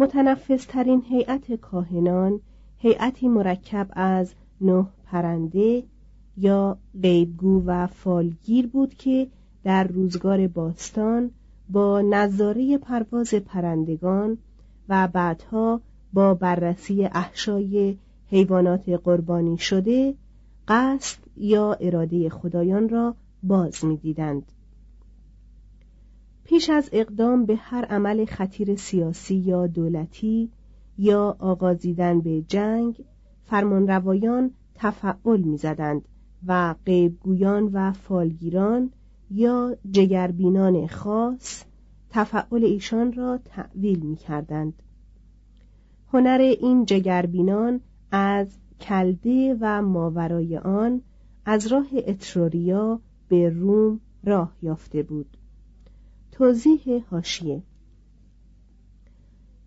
متنفذترین هیئت کاهنان هیئتی مرکب از نه پرنده یا غیبگو و فالگیر بود که در روزگار باستان با نظاره پرواز پرندگان و بعدها با بررسی احشای حیوانات قربانی شده قصد یا اراده خدایان را باز می‌دیدند. پیش از اقدام به هر عمل خطیر سیاسی یا دولتی یا آغازیدن به جنگ فرمانروایان تفعل می‌زدند و غیبگویان و فالگیران یا جگربینان خاص تفعل ایشان را تعویل می کردند. هنر این جگربینان از کلده و ماورای آن از راه اتروریا به روم راه یافته بود توضیح حاشیه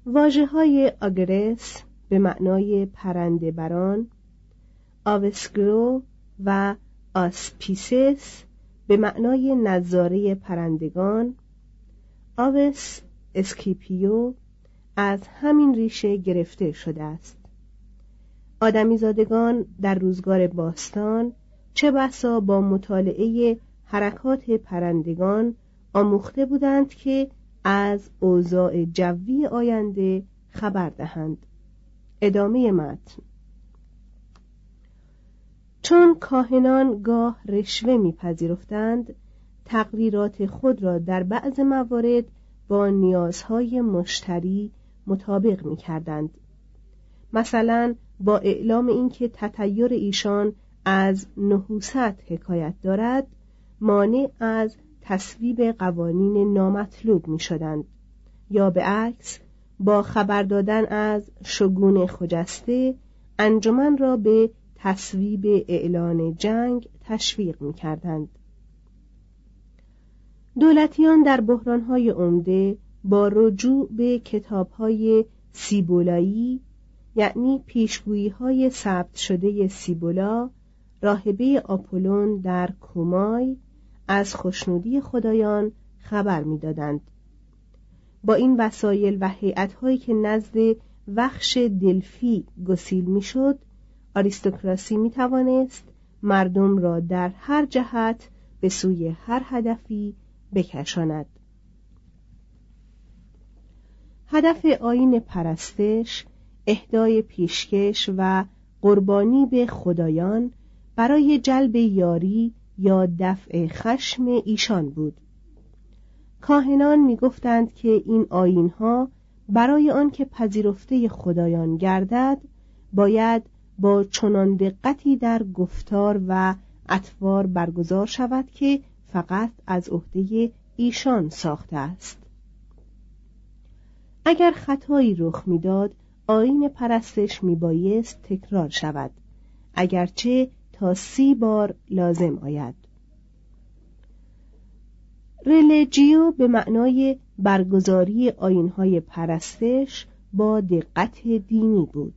واژه های augures به معنای پرنده بران aves gero و auspices به معنای نظاره پرندگان آوس اسکیپیو از همین ریشه گرفته شده است. آدمیزادگان در روزگار باستان چه بسا با مطالعه حرکات پرندگان آموخته بودند که از اوضاع جوی آینده خبر دهند. ادامه متن. چون کاهنان گاه رشوه میپذیرفتند تقریرات خود را در بعض موارد با نیازهای مشتری مطابق می‌کردند. مثلا با اعلام اینکه تطیر ایشان از نحوست حکایت دارد مانع از تصویب قوانین نامطلوب می شدند یا به عکس با خبر دادن از شگون خجسته انجمن را به تصویب اعلان جنگ تشویق می کردند. دولتیان در بحرانهای عمده با رجوع به کتابهای سیبولایی یعنی پیشگویی های ثبت شده سیبولا راهبه آپولون در کومای از خوشنودی خدایان خبر می‌دادند. با این وسایل و هیئت‌هایی که نزد وخش دلفی گسیل می‌شد آریستوکراسی می توانست مردم را در هر جهت به سوی هر هدفی بکشاند. هدف آین پرستش اهدای پیشکش و قربانی به خدایان برای جلب یاری یا دفع خشم ایشان بود. کاهنان می‌گفتند که این آینها برای آنکه پذیرفته خدایان گردد باید با چنان دقتی در گفتار و اطوار برگزار شود که فقط از عهده ایشان ساخته است. اگر خطایی رخ می‌داد آین پرستش میبایست تکرار شود. اگرچه تا سی بار لازم آید. رلجیو به معنای برگزاری آینهای پرستش با دقت دینی بود.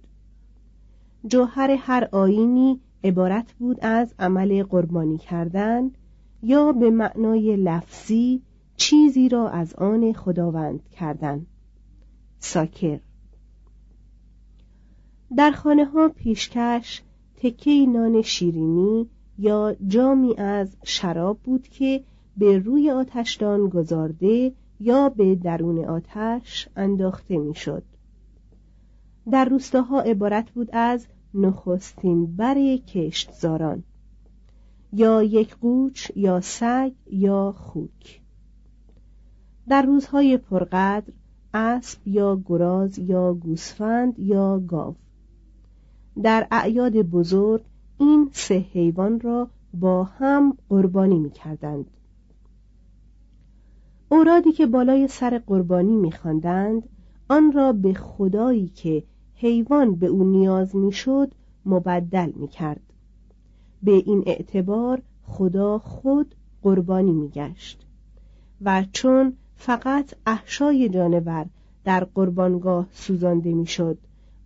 جوهر هر آینی عبارت بود از عمل قربانی کردن یا به معنای لفظی چیزی را از آن خداوند کردن. ساکر. در خانه ها پیشکش تکه نان شیرینی یا جامی از شراب بود که به روی آتشدان گذارده یا به درون آتش انداخته می‌شد. در روستاها عبارت بود از نخستین بر کشتزاران یا یک قوچ یا سگ یا خوک در روزهای پرقدر اسب یا گراز یا گوسفند یا گاو در اعیاد بزرگ این سه حیوان را با هم قربانی می کردند. اورادی که بالای سر قربانی میخواندند آن را به خدایی که حیوان به او نیاز می‌شد مبدل می‌کرد به این اعتبار خدا خود قربانی میگشت و چون فقط احشای جانور در قربانگاه سوزانده می‌شد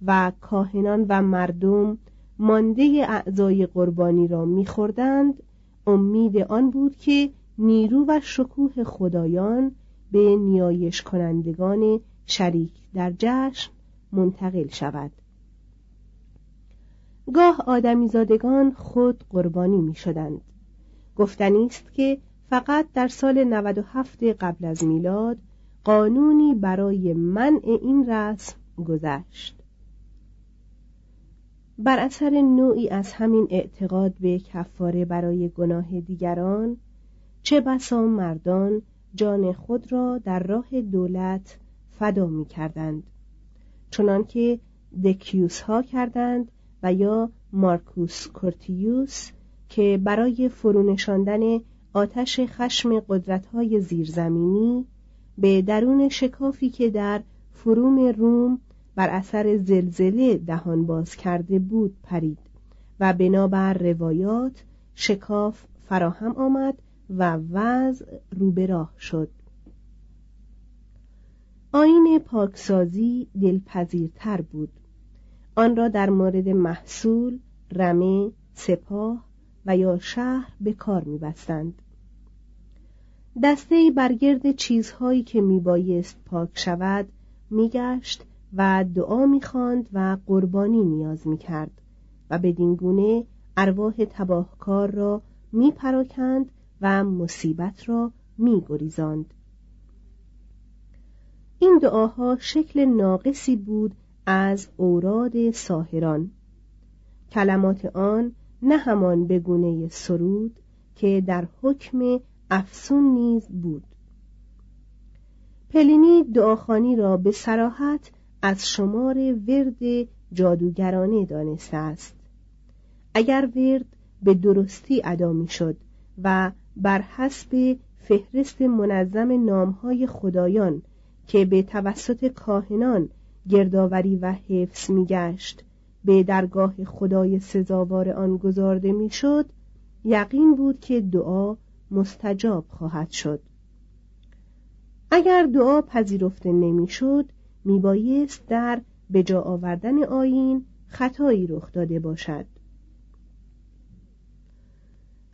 و کاهنان و مردم مانده اعضای قربانی را میخوردند. امید آن بود که نیرو و شکوه خدایان به نیایش کنندگان شریک در جشن منتقل شود. گاه آدمیزادگان خود قربانی می شدند گفتنی است که فقط در سال 97 قبل از میلاد قانونی برای منع این رسم گذشت. بر اثر نوعی از همین اعتقاد به کفاره برای گناه دیگران چه بسا مردان جان خود را در راه دولت فدا می کردند چنانکه دکیوس ها کردند و یا مارکوس کورتیوس که برای فرونشاندن آتش خشم قدرت های زیرزمینی به درون شکافی که در فروم روم بر اثر زلزله دهان باز کرده بود پرید و بنابر روایات شکاف فراهم آمد و وضع روبه راه شد. آین پاکسازی دلپذیرتر بود. آن را در مورد محصول رمه سپاه و یا شهر به کار میبستند. دسته برگرد چیزهایی که میبایست پاک شود میگشت و دعا می‌خواند و قربانی نیاز می‌کرد و بدین گونه ارواح تباهکار را میپراکند و مصیبت را میگریزاند. این دعاها شکل ناقصی بود از اوراد ساهران. کلمات آن نه همان بگونه سرود که در حکم افسون نیز بود. پلینی دعاخانی را به سراحت از شمار ورد جادوگرانه دانسته است. اگر ورد به درستی ادا می‌شد و بر حسب فهرست منظم نامهای خدایان که به توسط کاهنان گردآوری و حفظ میگشت به درگاه خدای سزاوار آن گذارده می‌شد یقین بود که دعا مستجاب خواهد شد. اگر دعا پذیرفته نمی‌شد میبایست در به جا آوردن آیین خطایی رخ داده باشد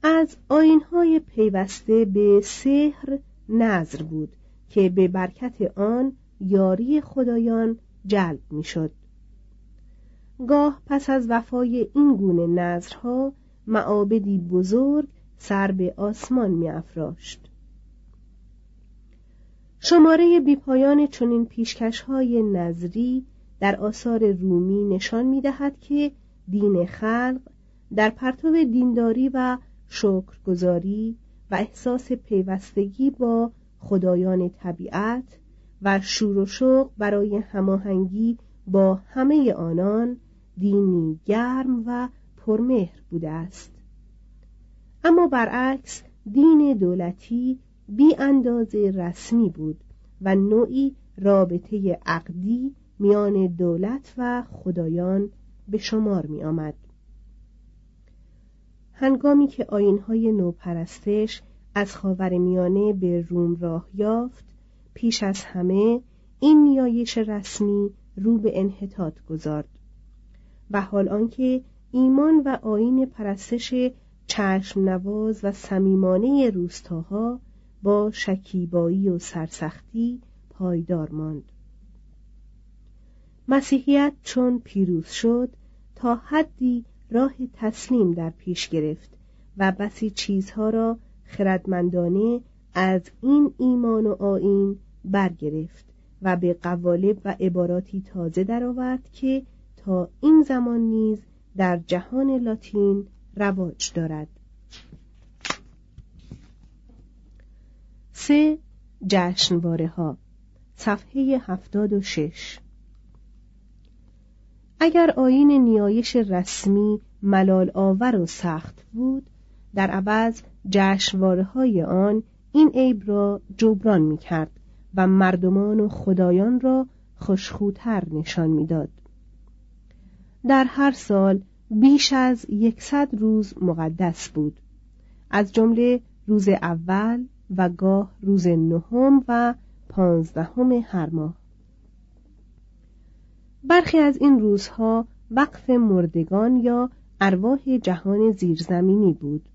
از آینهای پیوسته به سحر نظر بود که به برکت آن یاری خدایان جلب می‌شد. گاه پس از وفای این گونه نظرها معابدی بزرگ سر به آسمان می افراشت. شماره بیپایان چنین پیشکش های نظری در آثار رومی نشان می دهد که دین خلق در پرتو دینداری و شکرگزاری و احساس پیوستگی با خدایان طبیعت و شور و شوق برای هماهنگی با همه آنان دینی گرم و پرمهر بوده است. اما برعکس دین دولتی بی اندازه رسمی بود و نوعی رابطه عقدی میان دولت و خدایان به شمار می آمد. هنگامی که آینهای نوپرستش از خاور میانه به روم راه یافت پیش از همه این نیایش رسمی رو به انحطاط گذارد و حال آنکه ایمان و آین پرستش چشم نواز و صمیمانه روستاها با شکیبایی و سرسختی پایدار ماند. مسیحیت چون پیروز شد تا حدی راه تسلیم در پیش گرفت و بسی چیزها را خردمندانه از این ایمان و آین برگرفت و به قوالب و عباراتی تازه درآورد که تا این زمان نیز در جهان لاتین رواج دارد. سه جشنواره ها صفحه هفتاد و شش اگر آین نیایش رسمی ملال آور و سخت بود در عوض جشنواره های آن این عیب را جبران می کرد و مردمان و خدایان را خوشخوتر نشان می‌داد. در هر سال بیش از یکصد روز مقدس بود از جمله روز اول و گاه روز نهم و پانزدهم هر ماه. برخی از این روزها وقف مردگان یا ارواح جهان زیرزمینی بود.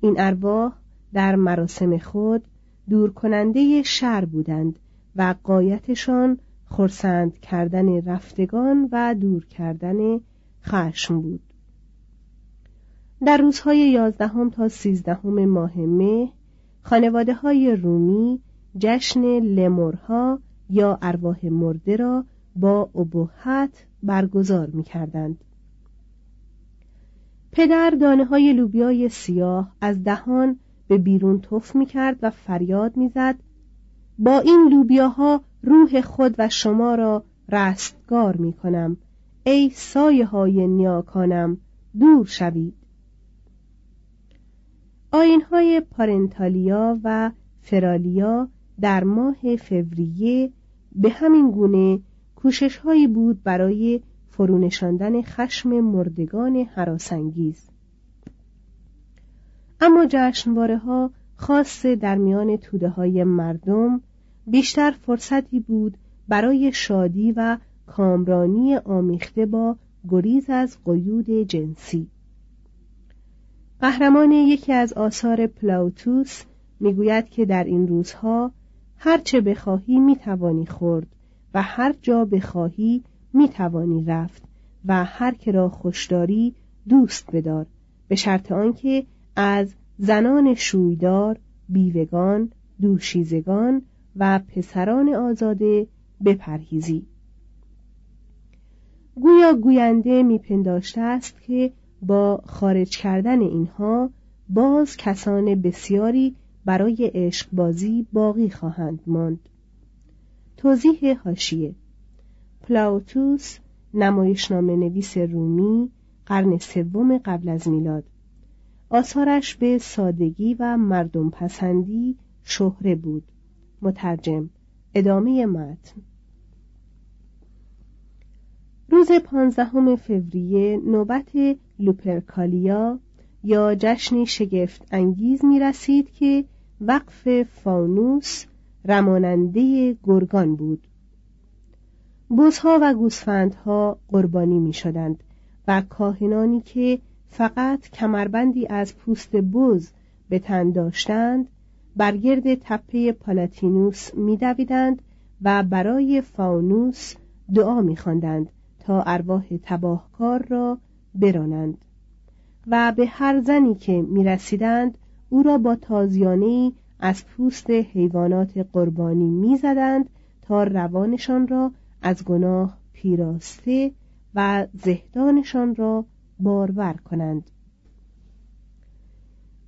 این ارواح در مراسم خود دور کننده شر بودند و قایتشان خرسند کردن رفتگان و دور کردن خشم بود. در روزهای یازدهم تا سیزدهم ماه مه خانواده های رومی جشن لمرها یا ارواح مرده را با ابهت برگزار می کردند. پدر دانه های لوبیای سیاه از دهان به بیرون تف می کرد و فریاد می زد با این لوبیاها روح خود و شما را رستگار می کنم ای سایه های نیاکانم دور شوید آین های پارنتالیا و فرالیا در ماه فوریه به همین گونه کوشش هایی بود برای فرونشاندن خشم مردگان حراسانگیز. اما جشنواره ها خاص در میان توده های مردم بیشتر فرصتی بود برای شادی و کامرانی آمیخته با گریز از قیود جنسی. قهرمان یکی از آثار پلاوتوس می‌گوید که در این روزها هر چه بخواهی می‌توانی خورد و هر جا بخواهی می‌توانی رفت و هر که را خوشداری دوست بدار به شرط آنکه از زنان شویدار بیوگان دوشیزگان و پسران آزاده بپرهیزی. گویا گوینده میپنداشته است که با خارج کردن اینها باز کسان بسیاری برای عشقبازی باقی خواهند ماند. توضیح هاشیه پلاوتوس نمایشنامه نویس رومی قرن سوم قبل از میلاد. آثارش به سادگی و مردم پسندی شهره بود. مترجم ادامه متن. روز پانزدهم فوریه نوبت لوپرکالیا یا جشنی شگفت انگیز می رسید که وقف فانوس رماننده گرگان بود. بزها و گوسفندها قربانی می شدند و کاهنانی که فقط کمربندی از پوست بز به تن داشتند بر گرد تپه پالاتینوس میدویدند و برای فاونوس دعا میخواندند تا ارواح تباهکار را برانند و به هر زنی که می‌رسیدند او را با تازیانه از پوست حیوانات قربانی می‌زدند تا روانشان را از گناه پیراسته و زهدانشان را بارور کنند.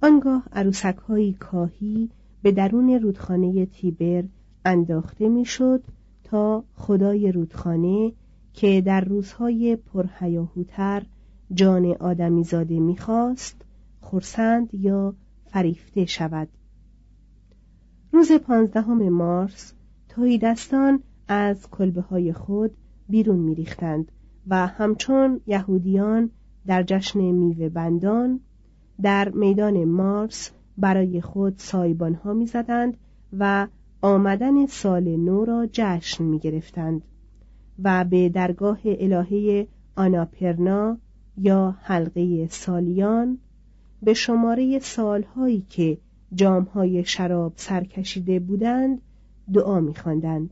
آنگاه عروسک های کاهی به درون رودخانه تیبر انداخته می‌شد تا خدای رودخانه که در روزهای پرهیاهوتر جان آدمیزاده می‌خواست خرسند یا فریفته شود. روز پانزدهم مارس دستان از کلبه های خود بیرون میریختند و همچون یهودیان در جشن میوه بندان در میدان مارس برای خود سایبان ها می‌زدند و آمدن سال نو را جشن می گرفتند و به درگاه الهه آناپرنا یا حلقه سالیان به شماره سالهایی که جامهای شراب سرکشیده بودند دعا میخواندند.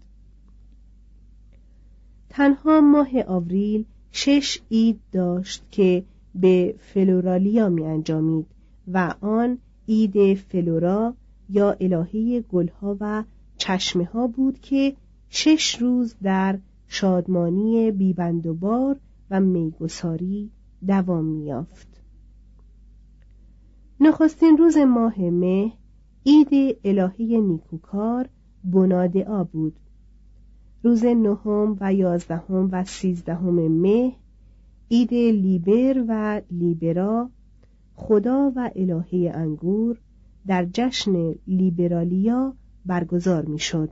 تنها ماه آوریل شش اید داشت که به فلورالیا می انجامید و آن اید فلورا یا الهه گلها و چشمه ها بود که شش روز در شادمانی بیبند و بار و میگساری دوام میافت نخستین روز ماه مه عید الهه نیکوکار بنادعا بود روز نهم و یازدهم و سیزدهم مه عید لیبر و لیبرا خدا و الهه انگور در جشن لیبرالیا برگزار می‌شد.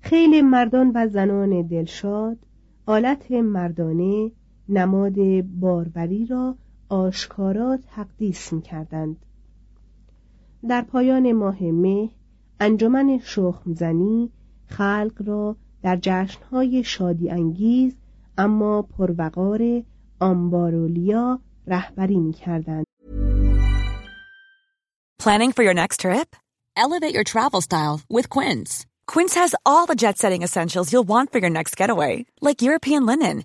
خیلی مردان و زنان دلشاد آلت مردانه نماد باربری را آشکارا تقدیس می کردند. در پایان ماه مه انجمن شخمزنی خلق را در جشنهای شادی انگیز اما پروقار آمبارولیا رهبری می کردند. Planning for your next trip? Elevate your travel style with Quince. Quince has all the jet-setting essentials you'll want for your next getaway, like European linen,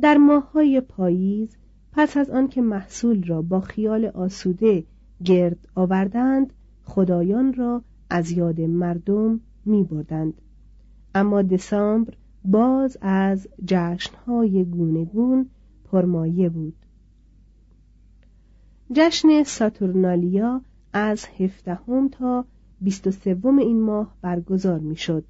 در ماههای پاییز پس از آنکه محصول را با خیال آسوده گرد آوردند خدایان را از یاد مردم می بردند. اما دسامبر باز از جشنهای گونگون پرمایه بود جشن ساتورنالیا از هفدهم تا بیست و سوم این ماه برگزار می‌شد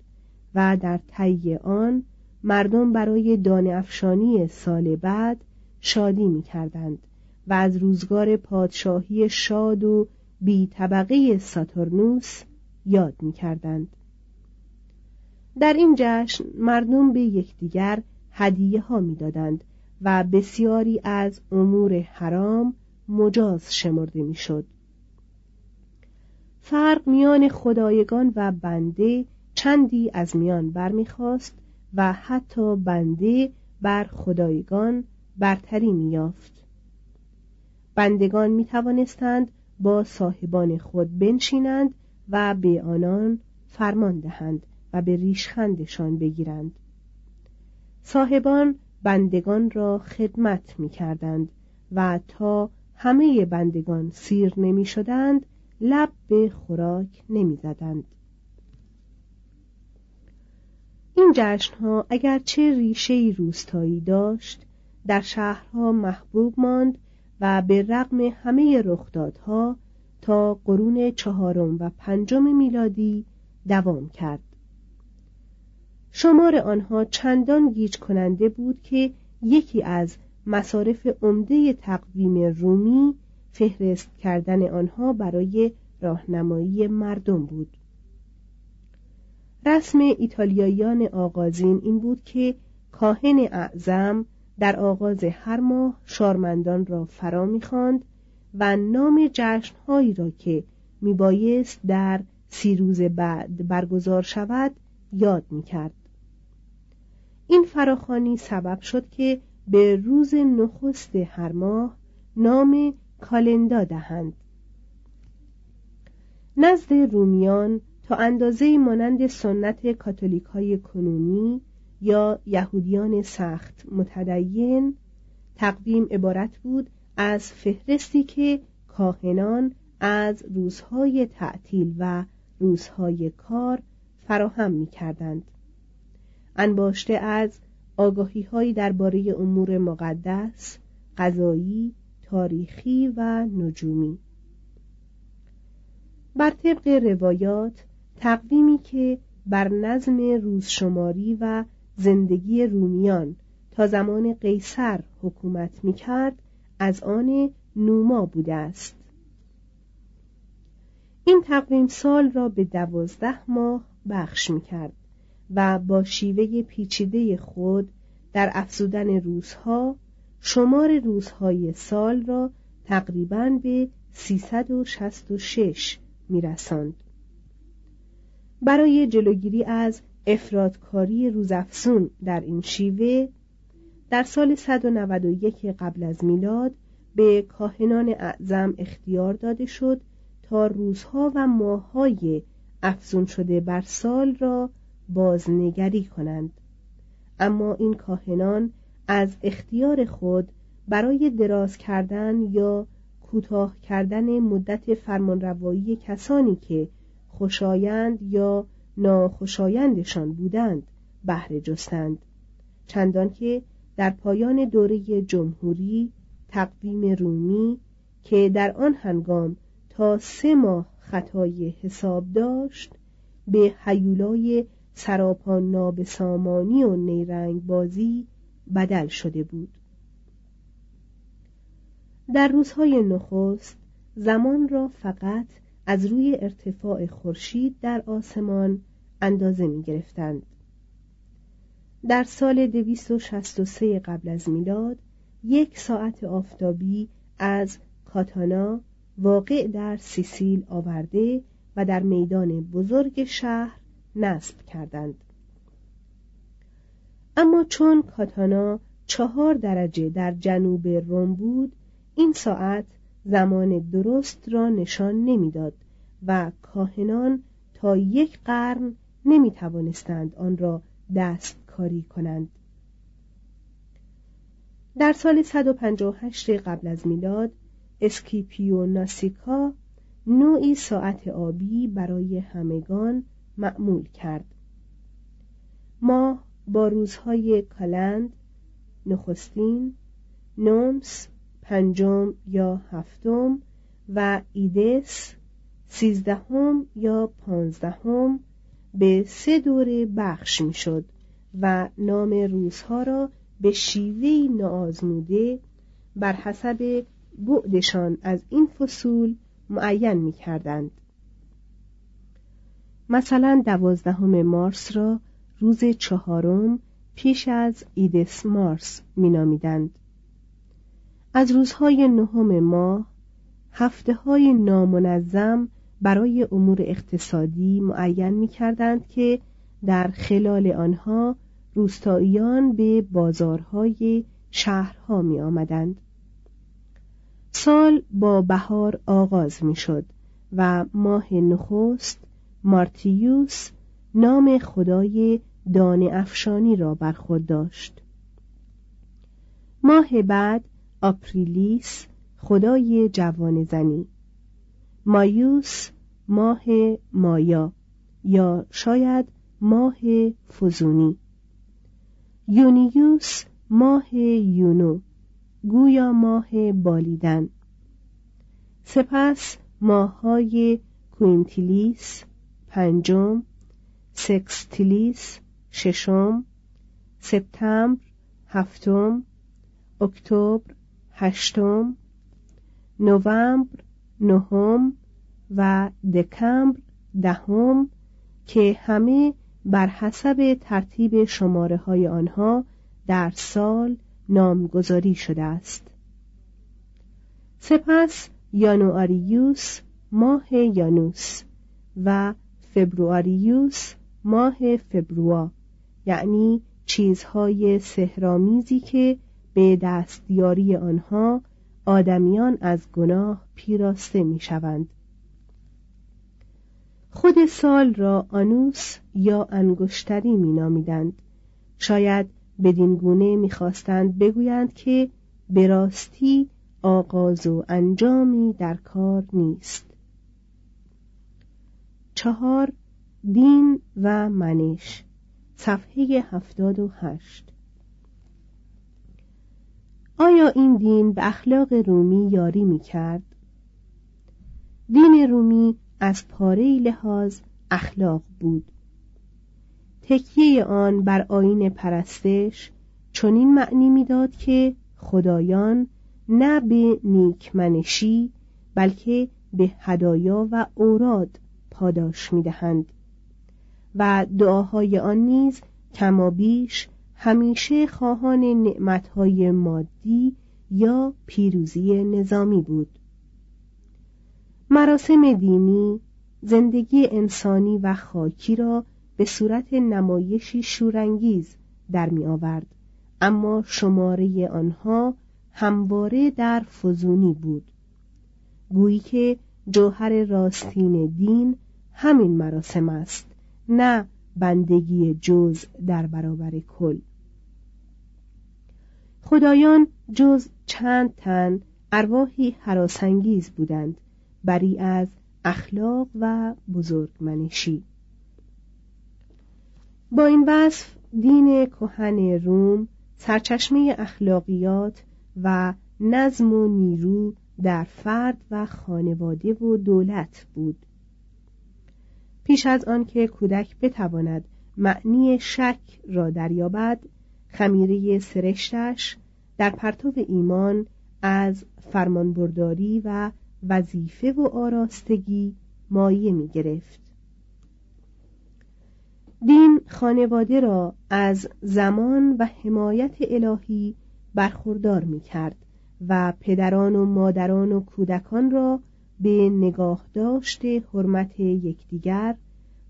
و در طی آن مردم برای دانه افشانی سال بعد شادی می کردند و از روزگار پادشاهی شاد و بی طبقه ساتورنوس یاد می کردند. در این جشن مردم به یکدیگر هدیه ها می دادند و بسیاری از امور حرام مجاز شمرده می شد. فرق میان خدایگان و بنده چندی از میان برمیخواست و حتی بنده بر خدایگان برتری میافت بندگان می توانستند با صاحبان خود بنشینند و به آنان فرمان دهند و به ریشخندشان بگیرند صاحبان بندگان را خدمت می کردند و تا همه بندگان سیر نمی شدند لب به خوراک نمی زدند. این جشنها اگرچه ریشه روستایی داشت در شهرها محبوب ماند و به رغم همه رخدادها تا قرون چهارم و پنجم میلادی دوام کرد. شمار آنها چندان گیج کننده بود که یکی از مصارف عمده تقویم رومی فهرست کردن آنها برای راهنمایی مردم بود. رسم ایتالیاییان آغازین این بود که کاهن اعظم در آغاز هر ماه شارمندان را فرا می‌خواند و نام جشنهایی را که میبایست در سی روز بعد برگزار شود یاد می‌کرد. این فراخانی سبب شد که به روز نخست هر ماه نام کالندا دهند. نزد رومیان تا اندازه مانند سنت کاتولیک های کنونی یا یهودیان سخت متدین تقویم عبارت بود از فهرستی که کاهنان از روزهای تعطیل و روزهای کار فراهم می کردند. انباشته از آگاهی هایی درباره امور مقدس، غذایی، تاریخی و نجومی بر طبق روایات تقویمی که بر نظم روزشماری و زندگی رومیان تا زمان قیصر حکومت می کرد از آن نوما بوده است این تقویم سال را به دوازده ماه بخش می کرد و با شیوه پیچیده خود در افزودن روزها شمار روزهای سال را تقریبا به 366 میرساند. برای جلوگیری از افرادکاری روزافسون در این شیوه در سال 191 قبل از میلاد به کاهنان اعظم اختیار داده شد تا روزها و ماههای افزون شده بر سال را بازنگری کنند. اما این کاهنان از اختیار خود برای دراز کردن یا کوتاه کردن مدت فرمانروایی کسانی که خوشایند یا ناخوشایندشان بودند بهره جستند. چندان که در پایان دوره جمهوری تقویم رومی که در آن هنگام تا سه ماه خطای حساب داشت به حیولای سراپا نابسامانی و نیرنگ بازی بدل شده بود. در روزهای نخست زمان را فقط از روی ارتفاع خورشید در آسمان اندازه می گرفتند. در سال 263 قبل از میلاد یک ساعت آفتابی از کاتانا واقع در سیسیل آورده و در میدان بزرگ شهر نصب کردند اما چون کاتانا چهار درجه در جنوب روم بود این ساعت زمان درست را نشان نمی‌داد و کاهنان تا یک قرن نمی توانستند آن را دستکاری کنند. در سال 158 قبل از میلاد اسکیپیو ناسیکا نوعی ساعت آبی برای همگان معمول کرد. ماه با روزهای کلند نخستین نونس پنجم یا هفتم و ایدس سیزدهم یا پانزدهم به سه دوره بخش می‌شد و نام روزها را به شیوهی نازموده بر حسب بعدشان از این فصول معین می کردند. مثلا دوازدهم مارس را روز چهارم پیش از ایدس مارس مینامیدند. از روزهای نهم ماه هفته های نامنظم برای امور اقتصادی معین می کردند که در خلال آنها روستاییان به بازارهای شهرها می آمدند. سال با بهار آغاز می شد و ماه نخست مارتیوس نام خدای دان افشانی را بر خود داشت ماه بعد آپریلیس خدای جوان زنی. مایوس ماه مایا یا شاید ماه فزونی. یونیوس ماه یونو گویا ماه بالیدن. سپس ماههای کوینتیلیس پنجم سکستیلیس ششم سپتامبر هفتم اکتبر هشتم نوامبر نهم و دکمبر دهم که همه بر حسب ترتیب شماره های آنها در سال نامگذاری شده است. سپس یانواریوس ماه یانوس و فبرواریوس ماه فبروا یعنی چیزهای سهرامیزی که به دستیاری آنها آدمیان از گناه پیراسته می شوند. خود سال را آنوس یا انگشتری می نامیدند. شاید بدین گونه می‌خواستند بگویند که به راستی آغاز و انجامی در کار نیست چهار دین و منش صفحه هفتاد و هشت آیا این دین به اخلاق رومی یاری می کرد؟ دین رومی از پاره لحاظ اخلاق بود تکیه آن بر آین پرستش چنین معنی می‌داد که خدایان نه به نیکمنشی بلکه به هدایا و اوراد پاداش می‌دهند و دعاهای آن نیز کمابیش همیشه خواهان نعمتهای مادی یا پیروزی نظامی بود. مراسم دینی زندگی انسانی و خاکی را به صورت نمایشی شورانگیز در می آورد اما شماره آنها همواره در فزونی بود. گویی که جوهر راستین دین همین مراسم است نه بندگی جز در برابر کل. خدایان جز چند تن ارواحی حراسانگیز بودند بری از اخلاق و بزرگمنشی. با این وصف دین کهن روم سرچشمه اخلاقیات و نظم و نیرو در فرد و خانواده و دولت بود. پیش از آنکه کودک بتواند معنی شک را دریابد خمیره سرشتش در پرتو ایمان از فرمانبرداری و وظیفه و آراستگی مایه می گرفت. دین خانواده را از زمان و حمایت الهی برخوردار می کرد و پدران و مادران و کودکان را به نگاه داشته حرمت یکدیگر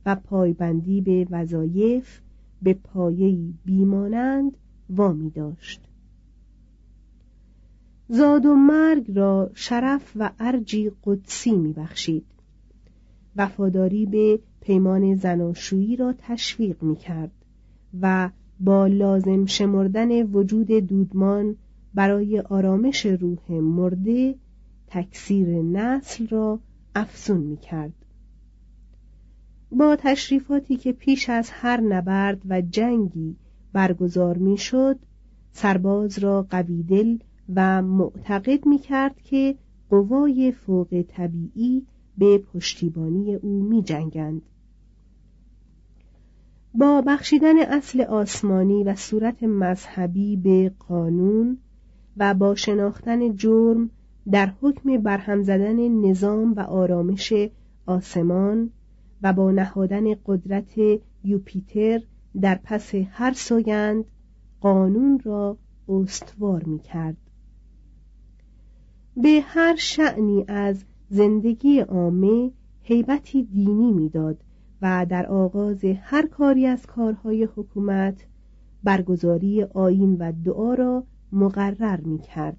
و پایبندی به وظایف به پایه‌ای بیمانند وامی داشت. زاد و مرگ را شرف و ارجی قدسی میبخشید. وفاداری به پیمان زناشویی را تشویق می کرد و با لازم شمردن وجود دودمان برای آرامش روح مرده تکثیر نسل را افزون می کرد با تشریفاتی که پیش از هر نبرد و جنگی برگزار می‌شد سرباز را قویدل و معتقد می کرد که قوای فوق طبیعی به پشتیبانی او می جنگند. با بخشیدن اصل آسمانی و صورت مذهبی به قانون و با شناختن جرم در حکم برهم زدن نظام و آرامش آسمان و با نهادن قدرت یوپیتر در پس هر سوگند قانون را استوار می کرد. به هر شعنی از زندگی عامه هیبتی دینی می‌داد و در آغاز هر کاری از کارهای حکومت برگزاری آین و دعا را مقرر می کرد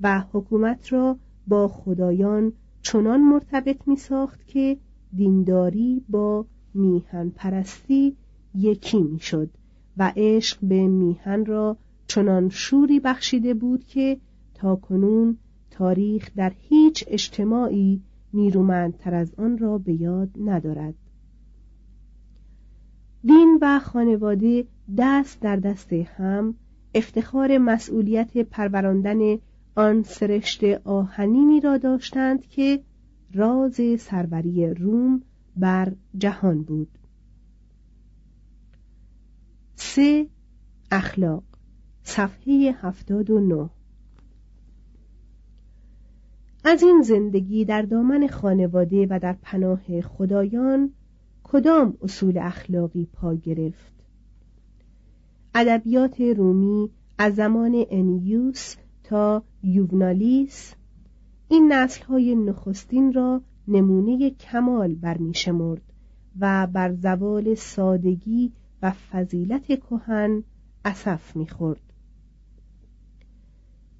و حکومت را با خدایان چنان مرتبط می ساخت که دینداری با میهن پرستی یکی می شد و عشق به میهن را چنان شوری بخشیده بود که تا کنون تاریخ در هیچ اجتماعی نیرومندتر از آن را به یاد ندارد. دین و خانواده دست در دست هم افتخار مسئولیت پروراندن آن سرشت آهنینی را داشتند که راز سروری روم بر جهان بود. سه اخلاق صفحه هفتاد و نه. از این زندگی در دامن خانواده و در پناه خدایان کدام اصول اخلاقی پا گرفت؟ ادبیات رومی از زمان انیوس تا یوونالیس این های نخستین را نمونه کمال برمیشمرد و بر زوال سادگی و فضیلت کهن اسف می‌خورد.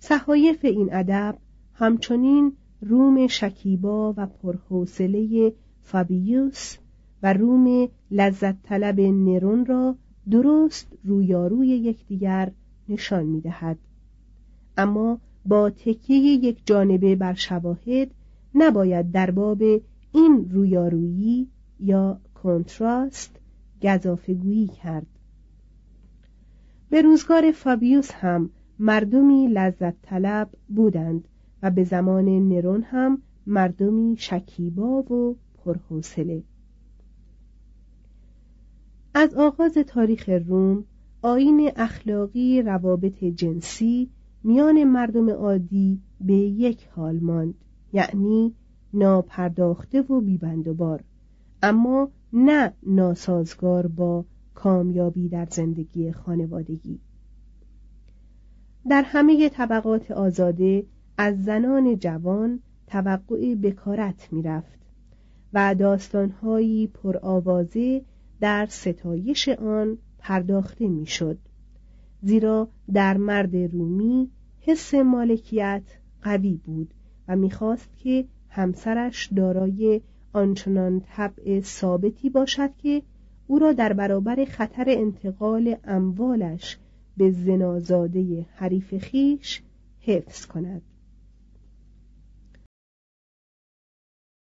صحایف این ادب همچنین روم شکیبا و پرحوصله فابیوس و روم لذت طلب نرون را درست رویاروی یکدیگر نشان می‌دهد. اما با تکیه یک جانبه بر شواهد نباید در باب این رویارویی یا کنتراست گذافگویی کرد. به روزگار فابیوس هم مردمی لذت طلب بودند و به زمان نرون هم مردمی شکیبا و پرحوصله. از آغاز تاریخ روم آین اخلاقی روابط جنسی میان مردم عادی به یک حال ماند یعنی ناپرداخته و بیبندوبار اما نه ناسازگار با کامیابی در زندگی خانوادگی. در همه طبقات آزاده از زنان جوان توقع بکارت می‌رفت و داستانهایی پرآوازه در ستایش آن پرداخته می‌شد. زیرا در مرد رومی حس مالکیت قوی بود و می‌خواست که همسرش دارای آنچنان طبع ثابتی باشد که او را در برابر خطر انتقال اموالش به زنازاده حریف خیش حفظ کند.